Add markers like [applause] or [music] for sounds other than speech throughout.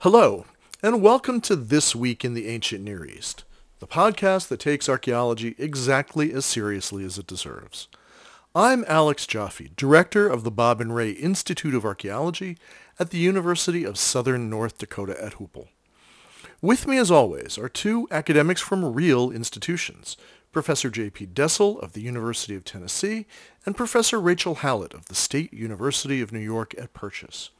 Hello, and welcome to This Week in the Ancient Near East, the podcast that takes archaeology exactly as seriously as it deserves. I'm Alex Joffe, director of the Bob and Ray Institute of Archaeology at the University of Southern North Dakota at Hoople. With me, as always, are two academics from real institutions, Professor J.P. Dessel of the University of Tennessee and Professor Rachel Hallote of the State University of New York at Purchase.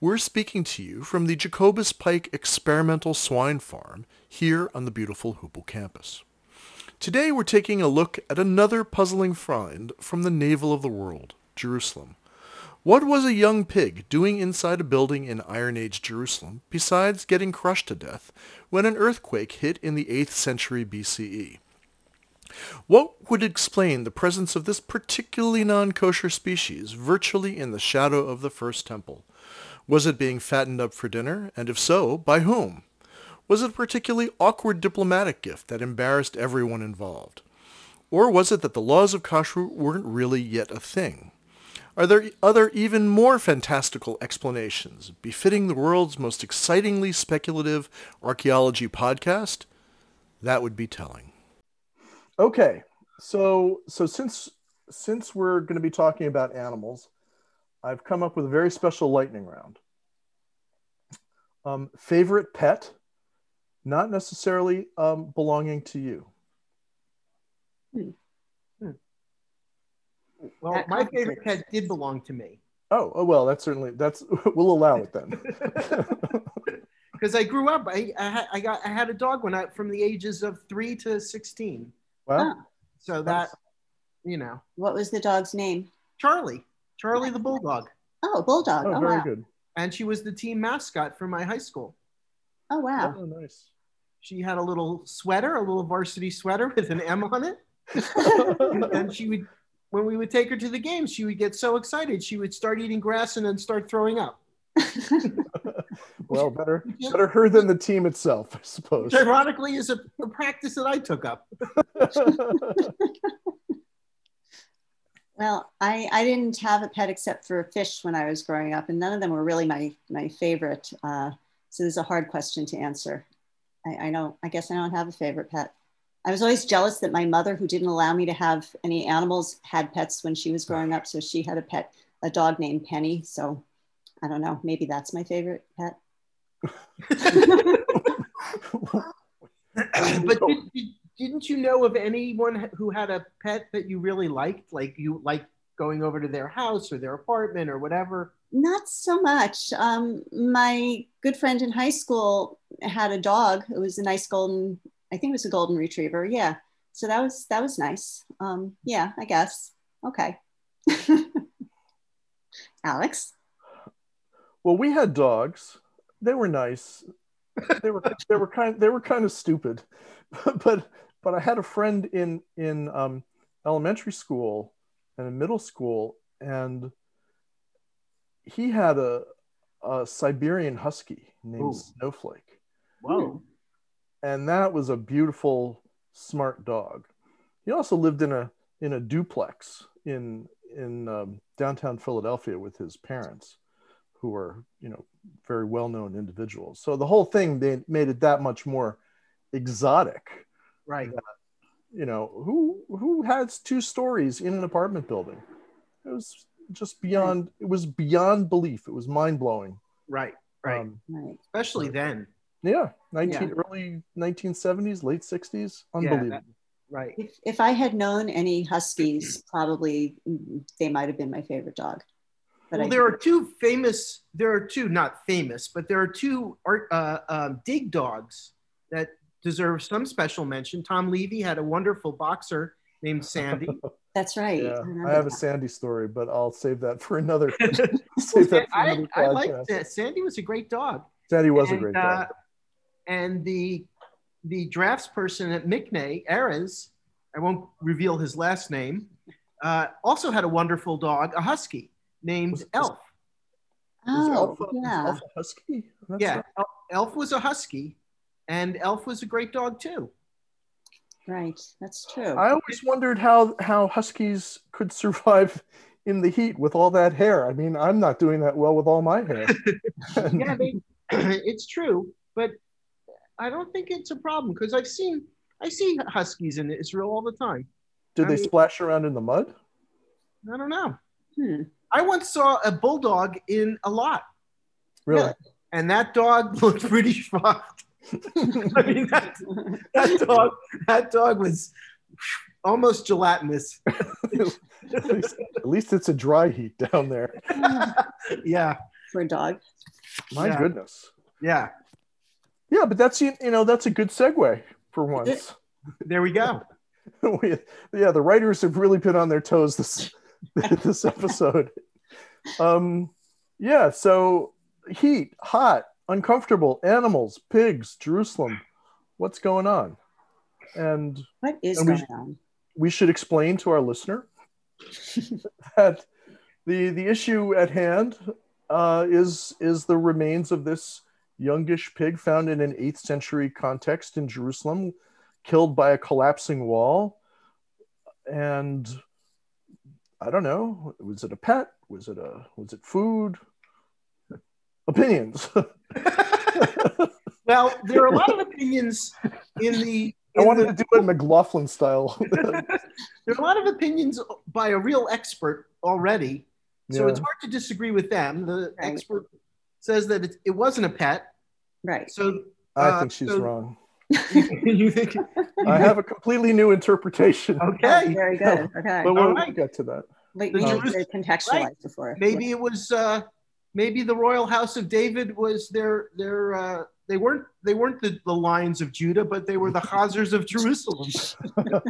We're speaking to you from the Jacobus Pike Experimental Swine Farm here on the beautiful Hoople campus. Today we're taking a look at another puzzling find from the navel of the world, Jerusalem. What was a young pig doing inside a building in Iron Age Jerusalem besides getting crushed to death when an earthquake hit in the 8th century BCE? What would explain the presence of this particularly non-kosher species virtually in the shadow of the first temple? Was it being fattened up for dinner, and if so, by whom? Was it a particularly awkward diplomatic gift that embarrassed everyone involved? Or was it that the laws of kashrut weren't really yet a thing? Are there other even more fantastical explanations befitting the world's most excitingly speculative archaeology podcast? That would be telling. Okay, so so since since we're going to be talking about animals, I've come up with a very special lightning round. Um, favorite pet, not necessarily um, belonging to you. Hmm. Hmm. Well, that my favorite pet did belong to me. Oh, oh well, that's certainly that's [laughs] we'll allow it then. [laughs] Because I grew up, I, I, I got I had a dog when I from the ages of three to sixteen. Wow. So that, you know. What was the dog's name? Charlie. Charlie the Bulldog. Oh, Bulldog. Oh, oh very wow. good. And she was the team mascot for my high school. Oh, wow. Oh, nice. She had a little sweater, a little varsity sweater [laughs] with an M on it. [laughs] and she would, when we would take her to the games, she would get so excited. She would start eating grass and then start throwing up. [laughs] well, better better her than the team itself, I suppose. Which ironically is a, a practice that I took up. Well, I, I didn't have a pet except for fish when I was growing up, and none of them were really my, my favorite. Uh, so this is a hard question to answer. I, I don't, I guess I don't have a favorite pet. I was always jealous that my mother, who didn't allow me to have any animals, had pets when she was growing up. So she had a pet, a dog named Penny. So I don't know, maybe that's my favorite pet. [laughs] but did, did, didn't you know of anyone who had a pet that you really liked? Like you like going over to their house or their apartment or whatever? Not so much. Um, my good friend in high school had a dog. It was a nice golden, I think it was a golden retriever. Yeah. So that was that was nice. Um, yeah, I guess. Okay. [laughs] Alex. Well, we had dogs. They were nice. [laughs] They were they were kind they were kind of stupid, [laughs] but but I had a friend in in um, elementary school and in middle school, and he had a, a Siberian Husky named Ooh. Snowflake. Wow! And that was a beautiful, smart dog. He also lived in a in a duplex in in um, downtown Philadelphia with his parents, who were you know very well known individuals. So the whole thing they made it that much more exotic right that, you know who who has two stories in an apartment building? It was just beyond it was beyond belief. It was mind-blowing. Right right, um, right. especially then. Yeah 19 yeah. early 1970s late 60s unbelievable yeah, that, right. If, if i had known any huskies probably they might have been my favorite dog. But well, I there are two famous there are two not famous but there are two art uh, um, dig dogs that deserves some special mention. Tom Levy had a wonderful boxer named Sandy. [laughs] That's right. Yeah, I, I have that. a Sandy story, but I'll save that for another. [laughs] save that for another I, I liked that. Sandy was a great dog. Sandy was and, a great dog. Uh, and the the drafts person at Miqne, Erez, I won't reveal his last name, uh, also had a wonderful dog, a husky named Was Elf. Was Oh, Alpha, was yeah. Alpha Husky? That's yeah, right. Elf was a husky, and Elf was a great dog too. Right. That's true. I always wondered how how huskies could survive in the heat with all that hair. I mean, I'm not doing that well with all my hair. [laughs] yeah, they, [clears throat] it's true, but I don't think it's a problem because I've seen I see huskies in Israel all the time. Do I they mean- splash around in the mud? I don't know. Hmm. I once saw a bulldog in a lot, Really? and that dog [laughs] looked pretty fucked. [laughs] I mean, that, that dog, that dog was almost gelatinous. at, [laughs] least, at least it's a dry heat down there. [laughs] yeah, For a dog. My Yeah. goodness. yeah. Yeah, but that's you you know that's a good segue for once. There we go. we, yeah, the writers have really been on their toes this this episode. Um, yeah, so heat, hot, uncomfortable, animals, pigs, Jerusalem. What's going on? And What is And going sh- on? we should explain to our listener [laughs] that the the issue at hand uh, is is the remains of this youngish pig found in an eighth century context in Jerusalem, killed by a collapsing wall, and I don't know. Was it a pet? Was it a was it food? Opinions. [laughs] Well, there are a lot of opinions in the. I wanted the- to do it McLaughlin style. [laughs] [laughs] there are a lot of opinions by a real expert already, so Yeah. it's hard to disagree with them. The Right. expert says that it, it wasn't a pet, Right. so I Uh, think she's so- wrong. you think I have a completely new interpretation. Oh, okay? very good. Okay. But we'll, we'll right. get to that. Wait, the we need to contextualize before. Maybe it was uh, maybe the royal house of David was their their uh, they weren't they weren't the, the lions of Judah, but they were the [laughs] chazirs of Jerusalem. [laughs]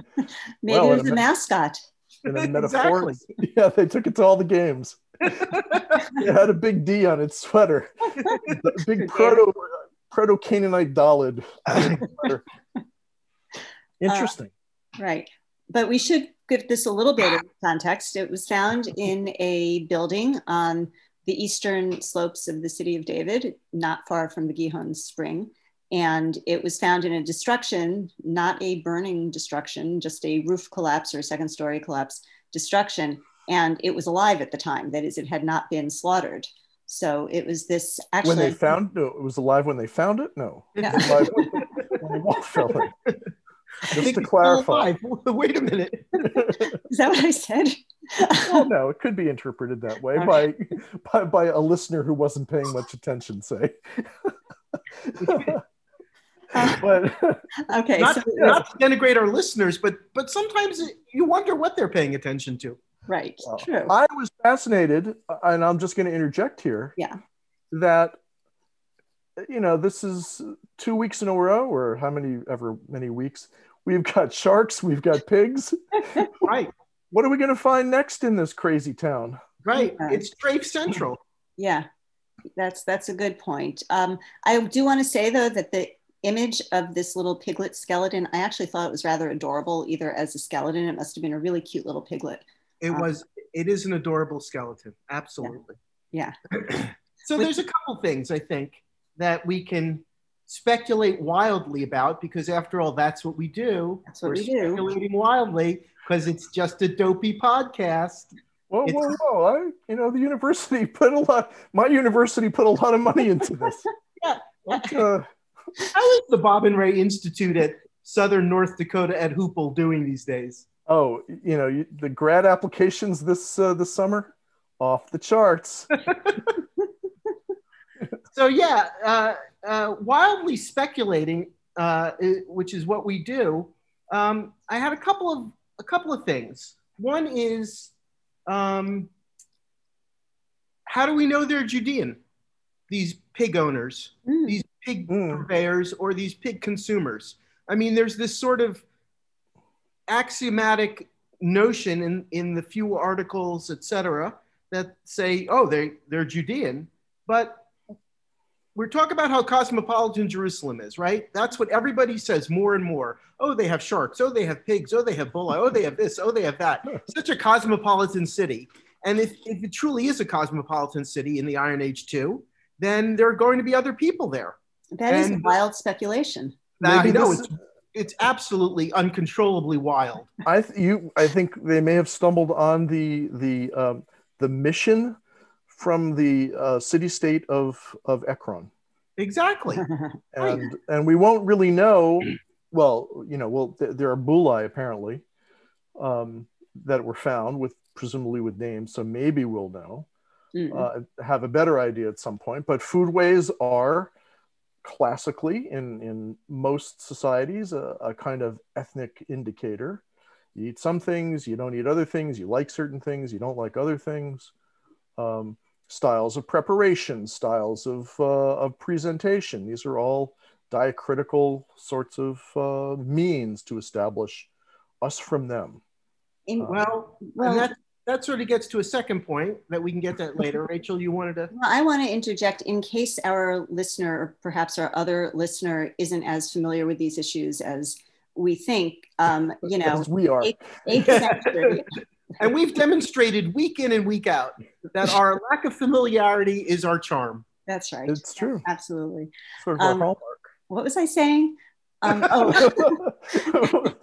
Maybe well, it was the a- mascot. In a [laughs] Exactly. metaphor. Yeah, they took it to all the games. It had a big D on its sweater. The big proto proto Canaanite Dalet. sweater. Interesting. Right. But we should give this a little bit of context. It was found in a building on the eastern slopes of the city of David, not far from the Gihon Spring. And it was found in a destruction, not a burning destruction, just a roof collapse or a second story collapse destruction. And it was alive at the time. That is, it had not been slaughtered. So it was this actually. when they found no, it was alive when they found it? No. Yeah. It was alive when, when the wall fell in. [laughs] I Just to clarify. [laughs] Wait a minute. is that what I said? Well, no, it could be interpreted that way by, [laughs] by by a listener who wasn't paying much attention, say. [laughs] but okay. not, so, not to denigrate our listeners, but but sometimes you wonder what they're paying attention to. right. Well, True. I was fascinated, uh, and I'm just going to interject here. Yeah. That you know, this is two weeks in a row, or how many ever many weeks. We've got sharks, we've got pigs. [laughs] Right, What are we going to find next in this crazy town? right. Yeah. It's Treyf Central. Yeah, that's that's a good point. Um, I do want to say though that the image of this little piglet skeleton, I actually thought it was rather adorable, either as a skeleton, it must have been a really cute little piglet. It Um, was. It is an adorable skeleton. Absolutely. Yeah. [clears throat] so With- there's a couple things I think that we can speculate wildly about because after all, that's what we do. That's what We're we do. Speculating wildly because it's just a dopey podcast. Whoa, It's- whoa, whoa! I, you know, the university [laughs] put a lot. My university put a lot of money into this. [laughs] Yeah. What, uh, [laughs] How is the Bob and Ray Institute at Southern North Dakota at Hoople doing these days? oh, you know, you, the grad applications this uh, this summer, off the charts. So yeah, uh, uh, wildly speculating, uh, which is what we do. Um, I had a couple of a couple of things. One is, um, how do we know they're Judean? These pig owners, Mm, these pig Mm. purveyors, or these pig consumers. I mean, there's this sort of axiomatic notion in, in the few articles, et cetera, that say, oh, they, they're Judean. But we're talking about how cosmopolitan Jerusalem is, right? That's what everybody says more and more. Oh, they have sharks. Oh, they have pigs. Oh, they have bull. Oh, they have this. Oh, they have that. Such a cosmopolitan city. And if, if it truly is a cosmopolitan city in the Iron Age too, then there are going to be other people there. That is and, wild speculation. I know it's, it's absolutely uncontrollably wild. I th- you I think they may have stumbled on the the um, the mission from the uh, city state of of Ekron. Exactly. [laughs] and and we won't really know. Well, you know, well th- there are bullae apparently um, that were found with presumably with names, so maybe we'll know. Mm-hmm. Uh, have a better idea at some point. But foodways are classically in in most societies a, a kind of ethnic indicator. You eat some things, you don't eat other things. You like certain things, you don't like other things. Um, styles of preparation, styles of, uh, of presentation. These are all diacritical sorts of uh, means to establish us from them. In, well, well that, that sort of gets to a second point that we can get that later. [laughs] Rachel, you wanted to? Well, I want to interject in case our listener, or perhaps our other listener, isn't as familiar with these issues as we think. Um, you [laughs] know, as we are. Eighth, eighth century, and we've demonstrated week in and week out that our lack of familiarity is our charm. That's right. It's true. Absolutely. Sort of um, hallmark. What was I saying? Um, oh, [laughs]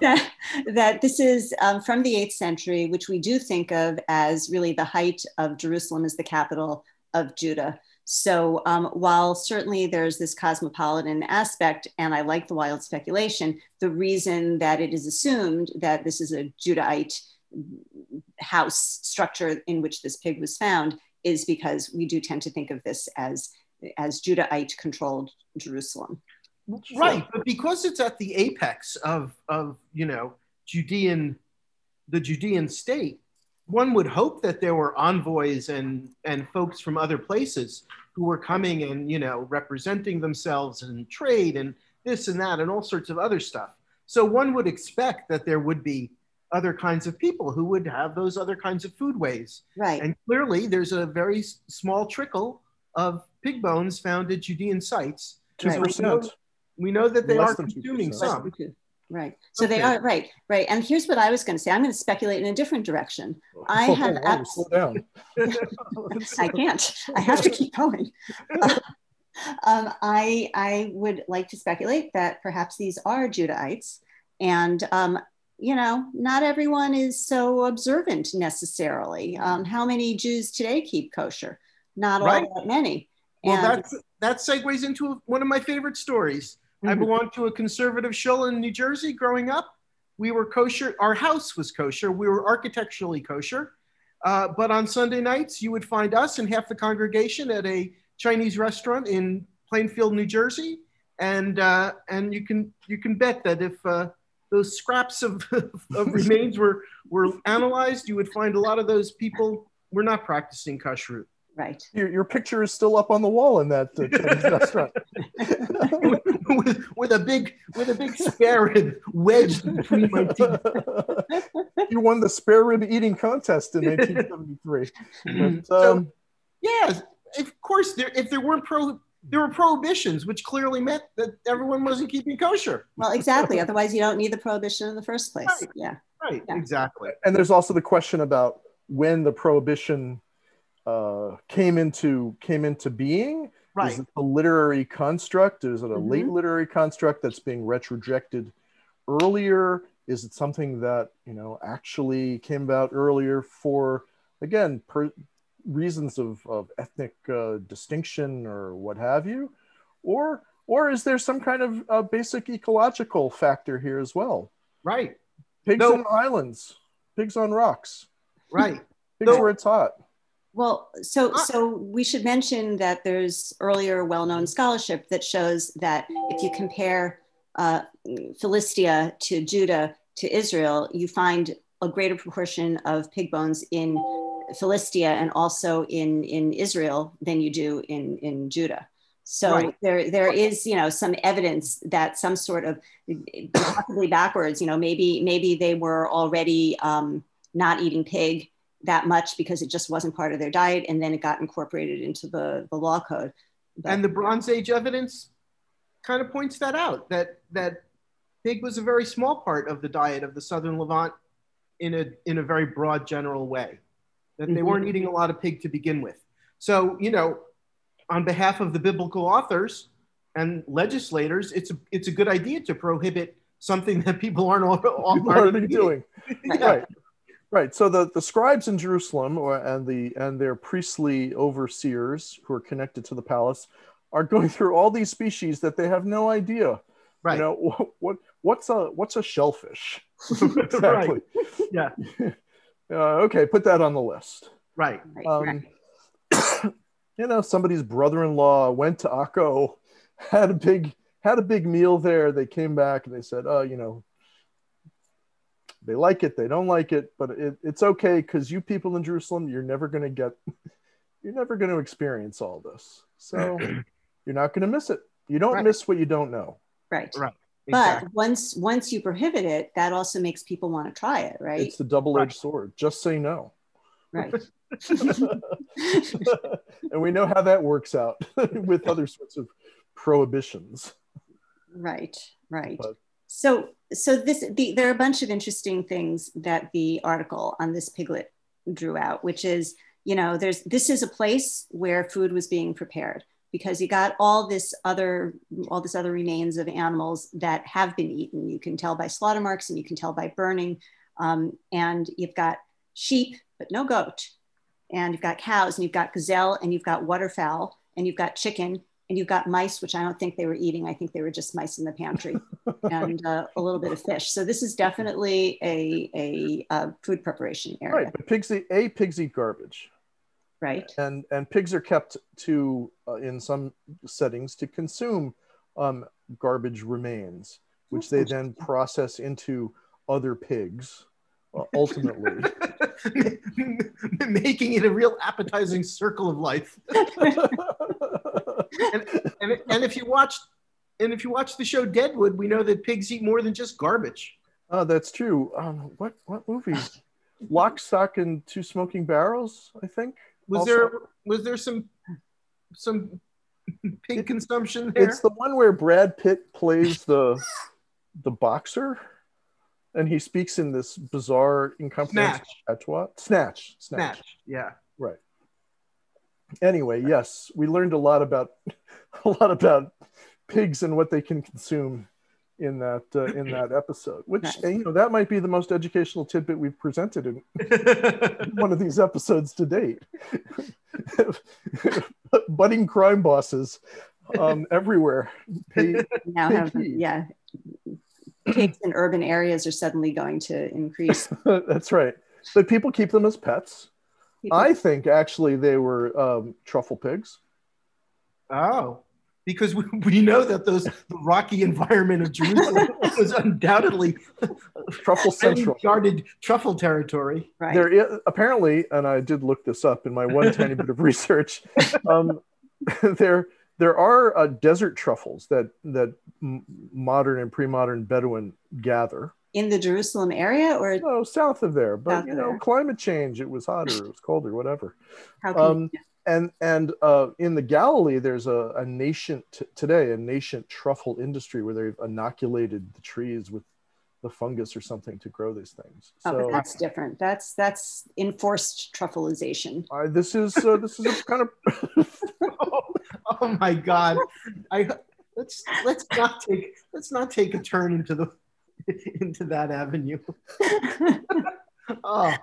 that, that, this is um, from the 8th century, which we do think of as really the height of Jerusalem as the capital of Judah. So um, while certainly there's this cosmopolitan aspect, and I like the wild speculation, the reason that it is assumed that this is a Judahite house structure in which this pig was found is because we do tend to think of this as as Judahite controlled Jerusalem. Right, but because it's at the apex of of you know Judean the Judean state, one would hope that there were envoys and and folks from other places who were coming and you know representing themselves and trade and this and that and all sorts of other stuff. So one would expect that there would be other kinds of people who would have those other kinds of foodways. Right. And clearly, there's a very small trickle of pig bones found at Judean sites. Two right. percent. We, we know that they Less are consuming some. Right. So okay. they are right, right. And here's what I was going to say. I'm going to speculate in a different direction. I oh, have oh, abs- slow down. [laughs] [laughs] I can't. I have to keep going. [laughs] um, I I would like to speculate that perhaps these are Judahites, and um, you know, not everyone is so observant necessarily. Um, how many Jews today keep kosher? Not right. all that many. Well, and, that segues into one of my favorite stories. Mm-hmm. I belonged to a conservative shul in New Jersey growing up. We were kosher. Our house was kosher. We were architecturally kosher. Uh, but on Sunday nights, you would find us and half the congregation at a Chinese restaurant in Plainfield, New Jersey, and uh, and you can you can bet that if uh, those scraps of, of remains were, were analyzed, you would find a lot of those people were not practicing kashrut. Right. Your, your picture is still up on the wall in that uh, [laughs] restaurant. with, with, a big with a big spare rib wedged between my teeth. [laughs] You won the spare rib eating contest in 1973. [laughs] But, um, so, yeah, of course. There, if there weren't pro there were prohibitions, which clearly meant that everyone wasn't keeping kosher. Well, exactly. Otherwise, you don't need the prohibition in the first place. Right. Yeah. Right. Yeah. Exactly. And there's also the question about when the prohibition uh, came into came into being. Right. Is it a literary construct? Is it a mm-hmm. late literary construct that's being retrojected earlier? Is it something that you know actually came about earlier for again per, reasons of, of ethnic uh, distinction or what have you? Or or is there some kind of uh, basic ecological factor here as well? Right. Pigs no. on islands. Pigs on rocks. Right. [laughs] Pigs no. where it's hot. Well so so we should mention that there's earlier well-known scholarship that shows that if you compare uh, philistia to judah to israel you find a greater proportion of pig bones in Philistia and also in, in Israel than you do in, in Judah. So right. there, there is, you know, some evidence that some sort of possibly backwards, you know, maybe, maybe they were already um, not eating pig that much because it just wasn't part of their diet, and then it got incorporated into the, the law code. But- and the Bronze Age evidence kind of points that out that that pig was a very small part of the diet of the Southern Levant in a in a very broad general way. That they weren't mm-hmm. eating a lot of pig to begin with. So you know, on behalf of the biblical authors and legislators, it's a it's a good idea to prohibit something [laughs] that people aren't al- al- People are already doing. [laughs] Yeah. Right. Right. So the, the scribes in Jerusalem or, and the and their priestly overseers who are connected to the palace are going [laughs] through all these species that they have no idea. Right. You know what, what what's a what's a shellfish? exactly. Yeah. Uh, okay, put that on the list. Right. Right, Um, right. [coughs] you know, somebody's brother-in-law went to Akko, had a big had a big meal there. They came back and they said, "Oh, you know, they like it, they don't like it, but it, it's okay because you people in Jerusalem, you're never going to get, [laughs] you're never going to experience all this. So [coughs] you're not going to miss it. You don't Right. miss what you don't know. right. Right. But Exactly. once once you prohibit it, that also makes people want to try it, right? It's the double-edged sword. Just say no. right. [laughs] [laughs] and we know how that works out [laughs] with other sorts of prohibitions. Right, right. But- so, so this the, there are a bunch of interesting things that the article on this piglet drew out, which is you know there's this is a place where food was being prepared because you got all this other all this other remains of animals that have been eaten. You can tell by slaughter marks and you can tell by burning, um, and you've got sheep but no goat, and you've got cows and you've got gazelle and you've got waterfowl and you've got chicken and you've got mice, which I don't think they were eating. I think they were just mice in the pantry, [laughs] and uh, a little bit of fish. So this is definitely a a, uh food preparation area, Right, but pigs eat a pigs eat garbage, right? and and pigs are kept to uh, in some settings to consume um, garbage remains, which they then process into other pigs. Uh, ultimately, [laughs] making it a real appetizing circle of life. [laughs] And, and, and if you watch and if you watch the show Deadwood, we know that pigs eat more than just garbage. oh, that's true. Um, what what movie? Lock, Stock, and Two Smoking Barrels, I think. Was Also- there was there some some [laughs] pig consumption there? It's the one where Brad Pitt plays the [laughs] the boxer, and he speaks in this bizarre incomprehensible patois. Snatch, snatch. Snatch. Yeah. Right. Anyway, yes, we learned a lot about [laughs] a lot about pigs and what they can consume in that uh, in [laughs] that episode. Which Nice. you know that might be the most educational tidbit we've presented in [laughs] one of these episodes to date. [laughs] Budding crime bosses um, everywhere. Pay, Now Pig have heat. yeah, pigs in urban areas are suddenly going to increase. that's right. But people keep them as pets. People- I think actually they were um, truffle pigs. oh. Because we, we know that those the rocky environment of Jerusalem [laughs] was undoubtedly Truffle Central. guarded truffle territory. right. There is, apparently, and I did look this up in my one tiny bit of research. [laughs] Um, there, there are uh, desert truffles that that m- modern and pre-modern Bedouin gather. in the Jerusalem area, or No, south of there, but South you know, there. climate change. It was hotter, it was colder, whatever. how can Um, and and uh, in the Galilee, there's a, a nascent t- today, a nascent truffle industry where they've inoculated the trees with the fungus or something to grow these things. oh, So but that's different. That's that's enforced truffleization. uh, this is uh, this is a [laughs] kind of oh, [laughs] oh my god i let's let's not take let's not take a turn into the [laughs] into that avenue oh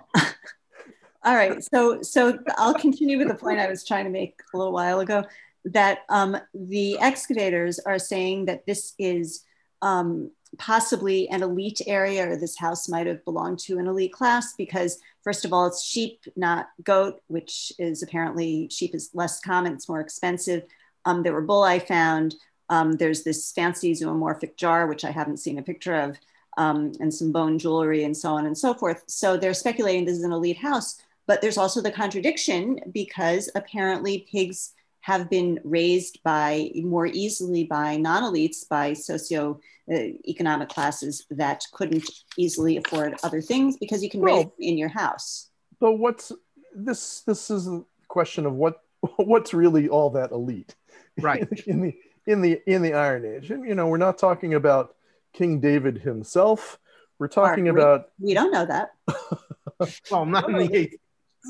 All right, so so I'll continue with the point I was trying to make a little while ago that um, the excavators are saying that this is um, possibly an elite area, or this house might have belonged to an elite class because, first of all, it's sheep, not goat, which is apparently sheep is less common, it's more expensive. Um, there were bullae found. Um, there's this fancy zoomorphic jar, which I haven't seen a picture of, um, and some bone jewelry and so on and so forth. So they're speculating this is an elite house. But there's also the contradiction because apparently pigs have been raised by more easily by non-elites, by socio-economic uh, classes that couldn't easily afford other things because you can raise them in your house. but what's this this is a question of what [laughs] what's really all that elite Right. [laughs] in the in the in the Iron Age. And you know, we're not talking about King David himself. We're talking Mark, we- about We don't know that. [laughs] Well, not in the eighth.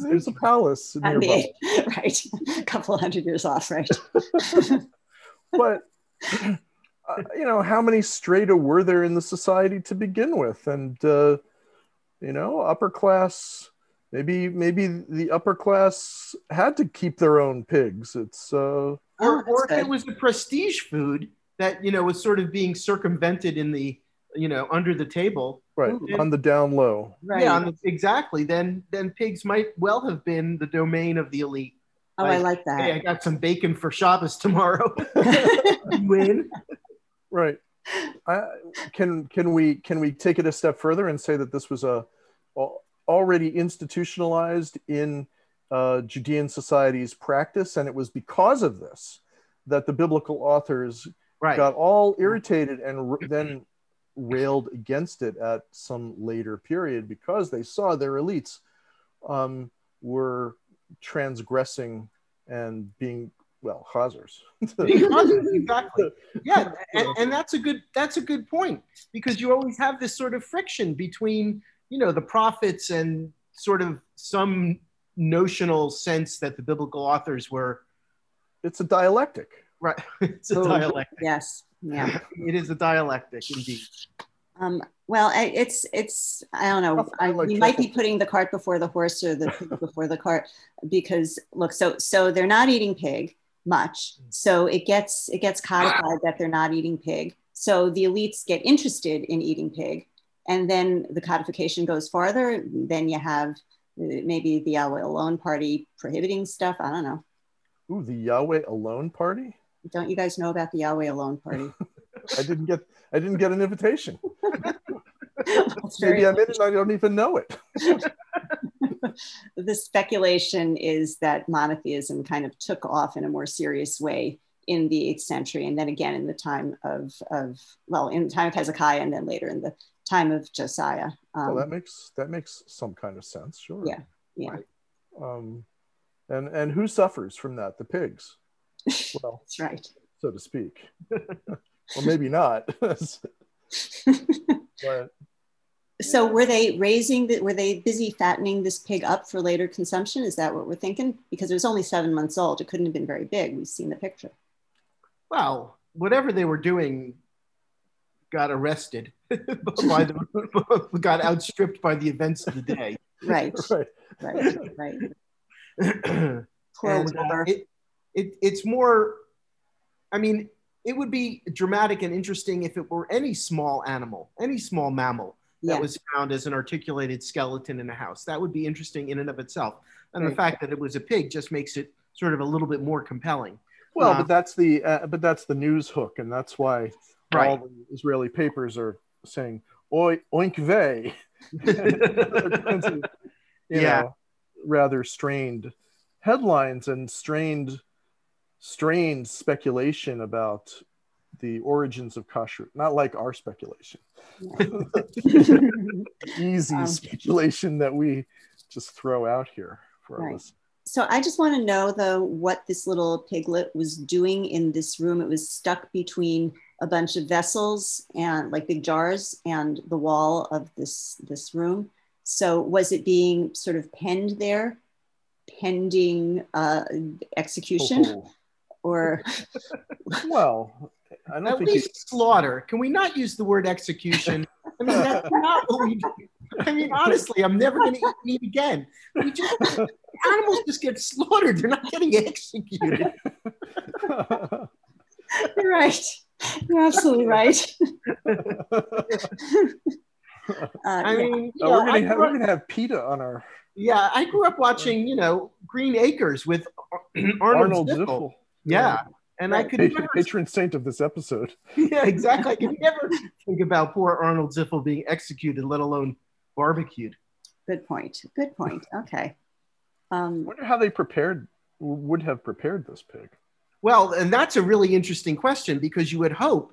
There's a palace nearby. the- [laughs] right. A couple hundred years off, right? [laughs] but uh, you know how many strata were there in the society to begin with and uh, you know upper class maybe maybe the upper class had to keep their own pigs it's uh Oh, or, that's or if it was a prestige food that you know was sort of being circumvented in the you know under the table right Ooh. on the down low right. yeah on the- exactly then then pigs might well have been the domain of the elite oh, I like that. hey i got some bacon for shabbos tomorrow [laughs] win right I, can can we can we take it a step further and say that this was a al- already institutionalized in uh, judean society's practice and it was because of this that the biblical authors right got all irritated and r- then railed against it at some later period because they saw their elites um, were transgressing and being well hazers. [laughs] exactly yeah and, and that's a good that's a good point because you always have this sort of friction between you know the prophets and sort of some notional sense that the biblical authors were it's a dialectic. Right [laughs] it's a Oh, dialectic Yes. Yeah. it is a dialectic indeed Um, well, I, it's it's I don't know. I I, you might be putting the cart before the horse or the pig before the cart because look, so so they're not eating pig much, so it gets it gets codified that they're not eating pig. So the elites get interested in eating pig, and then the codification goes farther. Then you have uh, maybe the Yahweh alone party prohibiting stuff. I don't know. Ooh, the Yahweh alone party. Don't you guys know about the Yahweh alone party? [laughs] I didn't get I didn't get an invitation. [laughs] Maybe I'm in it and I don't even know it. [laughs] the speculation is that monotheism kind of took off in a more serious way in the 8th century and then again in the time of, of well in the time of hezekiah and then later in the time of josiah um, well, that makes that makes some kind of sense. Sure. Yeah, yeah. Um, and and who suffers from that? The pigs. Well, that's right. so to speak. [laughs] or maybe not. [laughs] but so were they raising the, were they busy fattening this pig up for later consumption? Is that what we're thinking? Because it was only seven months old. It couldn't have been very big. We've seen the picture. Well whatever they were doing got arrested [laughs] by the got outstripped by the events of the day. Right. Right. right right. [clears throat] Poor And, uh, it, it, it's more i mean it would be dramatic and interesting if it were any small animal any small mammal that yeah. was found as an articulated skeleton in a house. That would be interesting in and of itself. And the fact that it was a pig just makes it sort of a little bit more compelling. Well, Uh, but that's the uh, but that's the news hook, and that's why all the Israeli papers are saying "Oi oink vey," [laughs] [laughs] you Yeah. know, rather strained headlines and strained strained speculation about the origins of kashrut. Not like our speculation, [laughs] easy Um, speculation that we just throw out here for Right. us. So I just want to know though what this little piglet was doing in this room. It was stuck between a bunch of vessels and like big jars and the wall of this this room. So was it being sort of penned there, pending uh, execution, Oh, or [laughs] well, I don't at think least slaughter can we not use the word execution i mean that's [laughs] not what we do i mean honestly i'm never going to eat meat again we just animals just get slaughtered they're not getting executed [laughs] you're right, you're absolutely right. Uh, i yeah. mean you Oh, we're gonna have, grew we're gonna have PETA on our yeah i grew up watching you know green acres with arnold, [clears throat] Arnold Ziffel. Ziffel. Yeah and i could Patron, never patron saint of this episode. [laughs] yeah exactly i could never think about poor arnold ziffel being executed let alone barbecued good point. Good point. [laughs] Okay. I Um, wonder how they prepared would have prepared this pig. Well, and that's a really interesting question because you would hope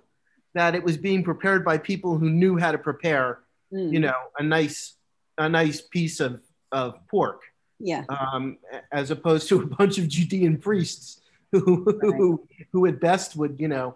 that it was being prepared by people who knew how to prepare, mm, you know, a nice a nice piece of, of pork, yeah. um, as opposed to a bunch of Judean priests who, who, [laughs] who at best would, you know,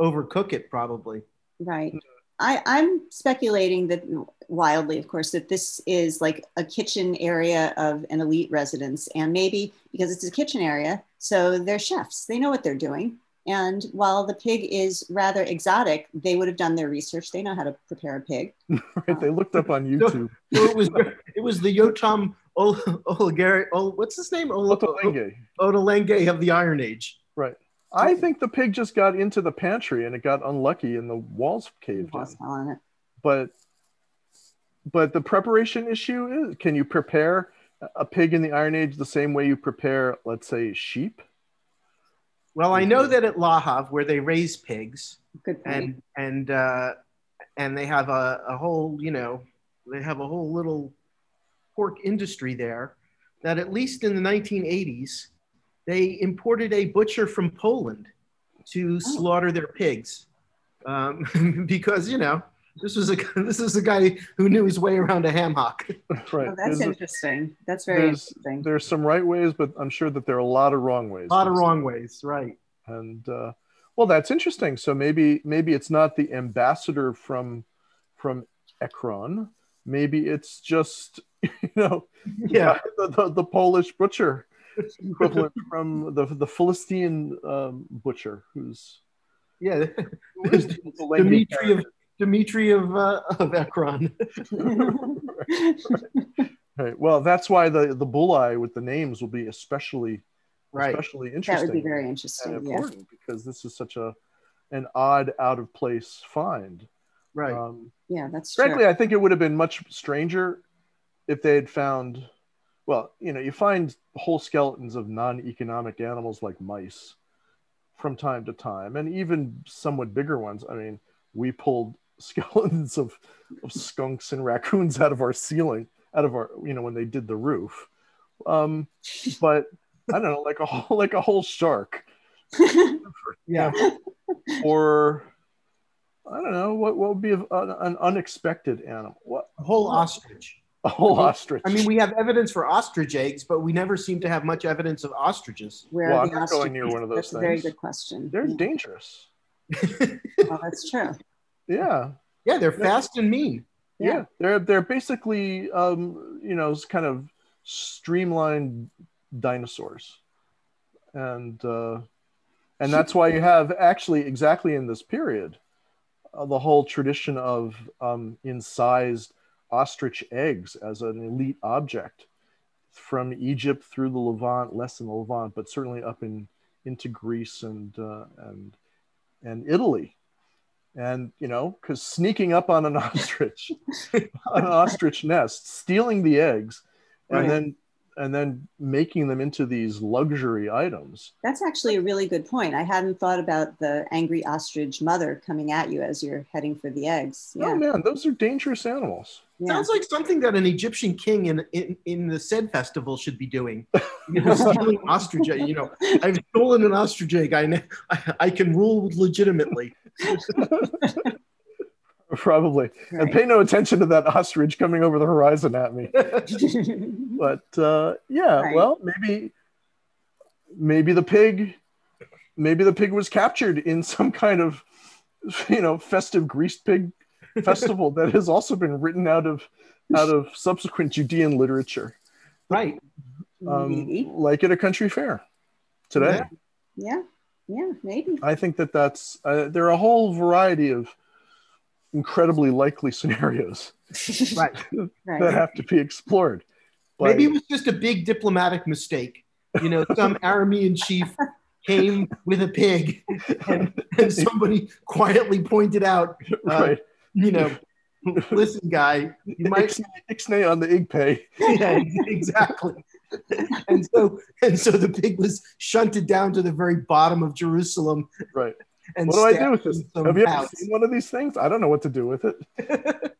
overcook it probably. Right. I, I'm speculating that wildly, of course, that this is like a kitchen area of an elite residence. And maybe because it's a kitchen area, so they're chefs, they know what they're doing. And while the pig is rather exotic, they would have done their research. They know how to prepare a pig. [laughs] right, they looked up on [laughs] YouTube. So it was it was the Yotam Oligari, Ol- what's his name? Ol- Ottolenghi. Ottolenghi of the Iron Age. Right. I think the pig just got into the pantry and it got unlucky and the walls caved in. Walls fell on it. But but the preparation issue is can you prepare a pig in the Iron Age the same way you prepare, let's say, sheep? Well, I know that at Lahav, where they raise pigs, Good and and uh, and they have a, a whole, you know, they have a whole little pork industry there. That at least in the 1980s, they imported a butcher from Poland to slaughter their pigs, um, [laughs] because you know this was a [laughs] this is a guy who knew his way around a ham hock. [laughs] right. Oh, that's There's, a- interesting. That's very there's- interesting. there's some right ways, but I'm sure that there are a lot of wrong ways. A lot of wrong ways, right? and uh, well that's interesting so maybe maybe it's not the ambassador from from ekron maybe it's just [laughs] you know Yeah, the, the, the polish butcher [laughs] equivalent from the the philistine um, butcher who's yeah. who's [laughs] the language Dimitri of Dimitri of uh, of Ekron. right well that's why the the bullae with the names will be especially Right. especially interesting. that would be very and interesting. Yeah. important because this is such a an odd out of place find Right. um, Yeah, that's frankly true. i think it would have been much stranger if they had found well you know you find whole skeletons of non-economic animals like mice from time to time and even somewhat bigger ones i mean we pulled [laughs] skeletons of, of skunks and raccoons out of our ceiling out of our you know when they did the roof um but i don't know like a whole like a whole shark [laughs] yeah. or i don't know what, what would be an, an unexpected animal what A whole ostrich. A whole I mean- ostrich I mean, we have evidence for ostrich eggs, but we never seem to have much evidence of ostriches. Where Well, are I'm the not going ostriches? near one of those That's a very good question. they're yeah. dangerous [laughs] Oh, that's true. yeah Yeah, they're fast and mean. yeah, Yeah. they're they're basically um you know kind of streamlined dinosaurs and uh and that's why you have actually exactly in this period uh, the whole tradition of um incised ostrich eggs as an elite object from egypt through the levant less in the levant but certainly up in into greece and uh, and and italy and you know because sneaking up on an [laughs] ostrich [laughs] on an ostrich nest stealing the eggs and Right. then and then making them into these luxury items That's actually a really good point. I hadn't thought about the angry ostrich mother coming at you as you're heading for the eggs. oh man those are dangerous animals yeah. Sounds like something that an Egyptian king in in, in the Sed festival should be doing. [laughs] You know, stealing ostrich egg. You know, I've stolen an ostrich egg. I, I I can rule legitimately. [laughs] [laughs] probably and pay no attention to that ostrich coming over the horizon at me [laughs] but uh yeah Right. well maybe maybe the pig maybe the pig was captured in some kind of [laughs] you know festive greased pig festival that has also been written out of out of subsequent judean literature Right. um, maybe. like at a country fair today Yeah. Yeah. Yeah. Maybe. i think that that's uh, there are a whole variety of incredibly likely scenarios [laughs] Right. that Right. have to be explored But- Maybe it was just a big diplomatic mistake. You know, some [laughs] Aramean chief came with a pig, and, and somebody quietly pointed out, uh, right you know, [laughs] listen, guy, you might Ixnay, Ixnay on the igpay yeah, exactly. And so and so the pig was shunted down to the very bottom of Jerusalem. right And what do I do with this? Have you ever seen one of these things? I don't know what to do with it. [laughs]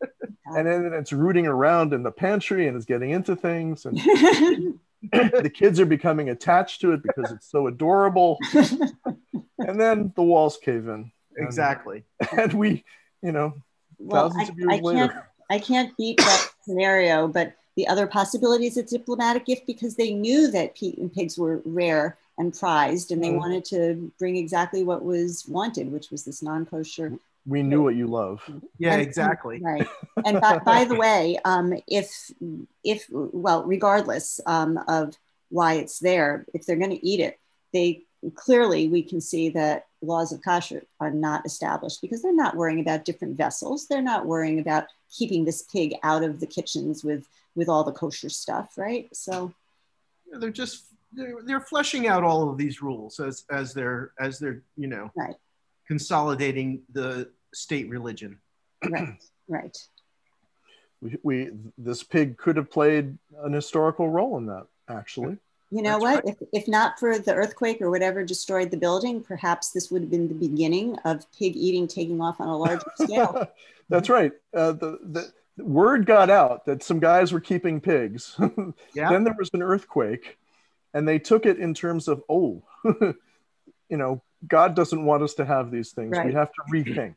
and then it's rooting around in the pantry and it's getting into things, and [laughs] the kids are becoming attached to it because it's so adorable. and then the walls cave in, Exactly. and we, you know, well, thousands I, of years I later. can't I can't beat that [coughs] scenario, but the other possibility is a diplomatic gift because they knew that Pete and pigs were rare and prized, and they Mhm. wanted to bring exactly what was wanted, which was this non-kosher. We knew what you love. Yeah, And- exactly. [laughs] Right. And by, by the way, um, if if well, regardless um, of why it's there, if they're going to eat it, they clearly we can see that laws of kashrut are not established because they're not worrying about different vessels. They're not worrying about keeping this pig out of the kitchens with with all the kosher stuff, right? So They're just they're, they're fleshing out all of these rules as as they're as they're you know Right. consolidating the state religion. right, right. We, we this pig could have played an historical role in that, actually. You know That's what? If, if not for the earthquake or whatever destroyed the building, perhaps this would have been the beginning of pig eating taking off on a larger [laughs] scale. That's right. Uh, the, the the word got out that some guys were keeping pigs. [laughs] Yeah. then there was an earthquake, and they took it in terms of, oh, [laughs] you know, God doesn't want us to have these things. We have to rethink.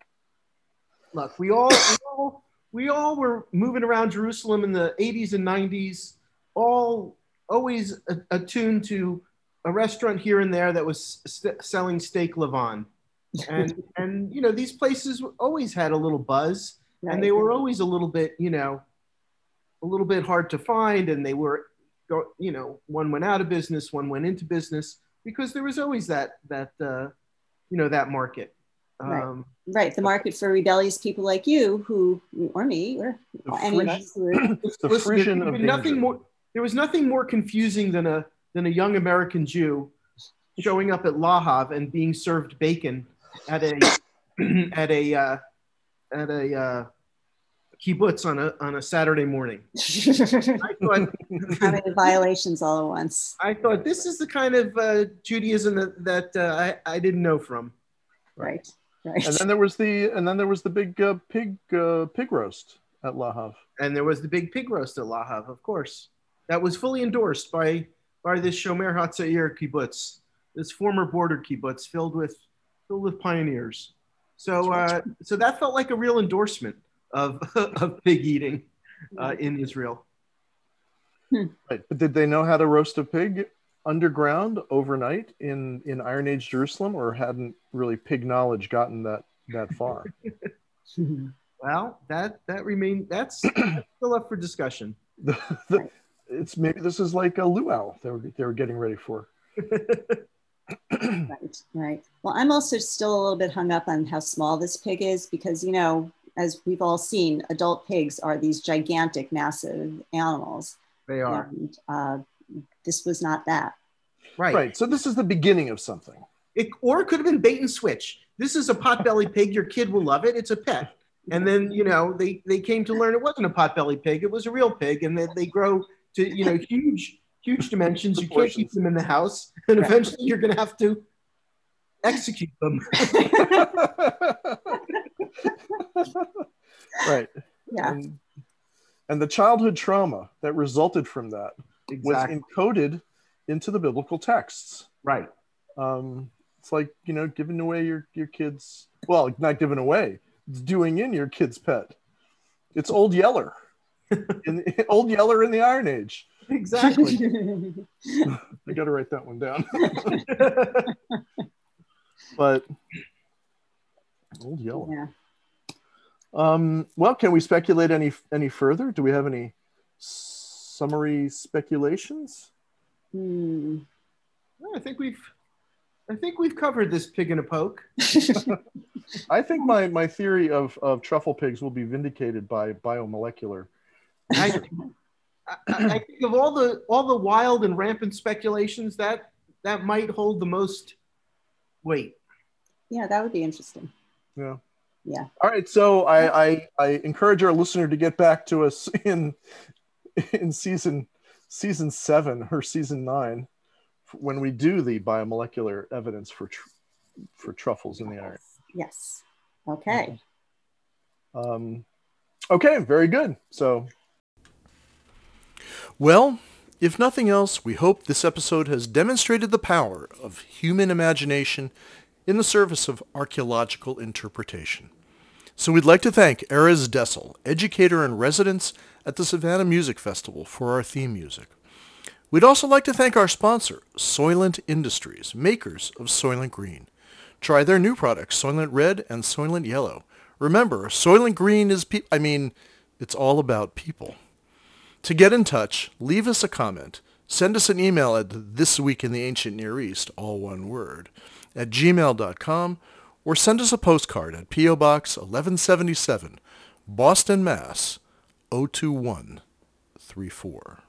[clears throat] Look, we all, we all we all were moving around Jerusalem in the 80s and 90s, all always attuned to a restaurant here and there that was st- selling steak lavan. [laughs] And and you know these places always had a little buzz, and they were always a little bit you know a little bit hard to find, and they were go you know one went out of business, one went into business because there was always that that uh, you know that market. Right. Um, right. The market for rebellious people like you, who or me, or The any of us [coughs] The Listen, frisson there of was nothing danger. more. There was nothing more confusing than a than a young American Jew showing up at Lahav and being served bacon at a [coughs] at a uh, at a uh, kibbutz on a on a Saturday morning. [laughs] I thought how many violations all at once. I thought this is the kind of uh, Judaism that that uh, I I didn't know from. Right. Right. And then there was the and then there was the big uh, pig uh, pig roast at Lahav. And there was the big pig roast at Lahav, of course. That was fully endorsed by by this Shomer Hatzair kibbutz, this former border kibbutz filled with filled with pioneers. So uh, so that felt like a real endorsement of [laughs] of pig eating uh, in Israel. Right. But did they know how to roast a pig underground overnight in in Iron Age Jerusalem, or hadn't really pig knowledge gotten that that far? [laughs] [laughs] Well, that that remain that's, that's [clears throat] still up for discussion. the, the, it's maybe this is like a luau they were they were getting ready for. Right, right. Well, I'm also still a little bit hung up on how small this pig is because, you know, as we've all seen, adult pigs are these gigantic, massive animals. They are And uh, this was not that. right. Right. So this is the beginning of something. It, or it could have been bait and switch. This is a potbelly pig. Your kid will love it. It's a pet. And then, you know, they, they came to learn it wasn't a potbelly pig. It was a real pig. And then they grow to, you know, huge, huge dimensions. You can't keep them in the house. And eventually you're going to have to execute them. [laughs] [laughs] right. Yeah. And, and the childhood trauma that resulted from that was encoded into the biblical texts. Right. Um, it's like you know, giving away your your kids. Well, not giving away. It's doing in your kid's pet. It's Old Yeller, [laughs] in the, Old Yeller in the Iron Age. Exactly. I got to write that one down. But Old Yeller. yeah. Um, well, can we speculate any any further? Do we have any summary speculations? Hmm. I think we've, I think we've covered this pig in a poke. [laughs] [laughs] I think my, my theory of, of truffle pigs will be vindicated by biomolecular. I, I, I think of all the all the wild and rampant speculations that that might hold the most weight. Yeah, that would be interesting. Yeah. Yeah. All right. So I, I, I encourage our listener to get back to us [laughs] in in season season seven or season nine when we do the biomolecular evidence for tr- for truffles in the iron. Yes. Okay. Um, okay. Very good. So Well, if nothing else, we hope this episode has demonstrated the power of human imagination in the service of archaeological interpretation. So we'd like to thank Erez Dessel, educator in residence at the Savannah Music Festival, for our theme music. We'd also like to thank our sponsor, Soylent Industries, makers of Soylent Green. Try their new products, Soylent Red and Soylent Yellow. Remember, Soylent Green is, pe- I mean, it's all about people. To get in touch, leave us a comment. Send us an email at This Week in the Ancient Near East, all one word, at gmail.com, or send us a postcard at P.O. Box 1177, Boston, Mass. 02134.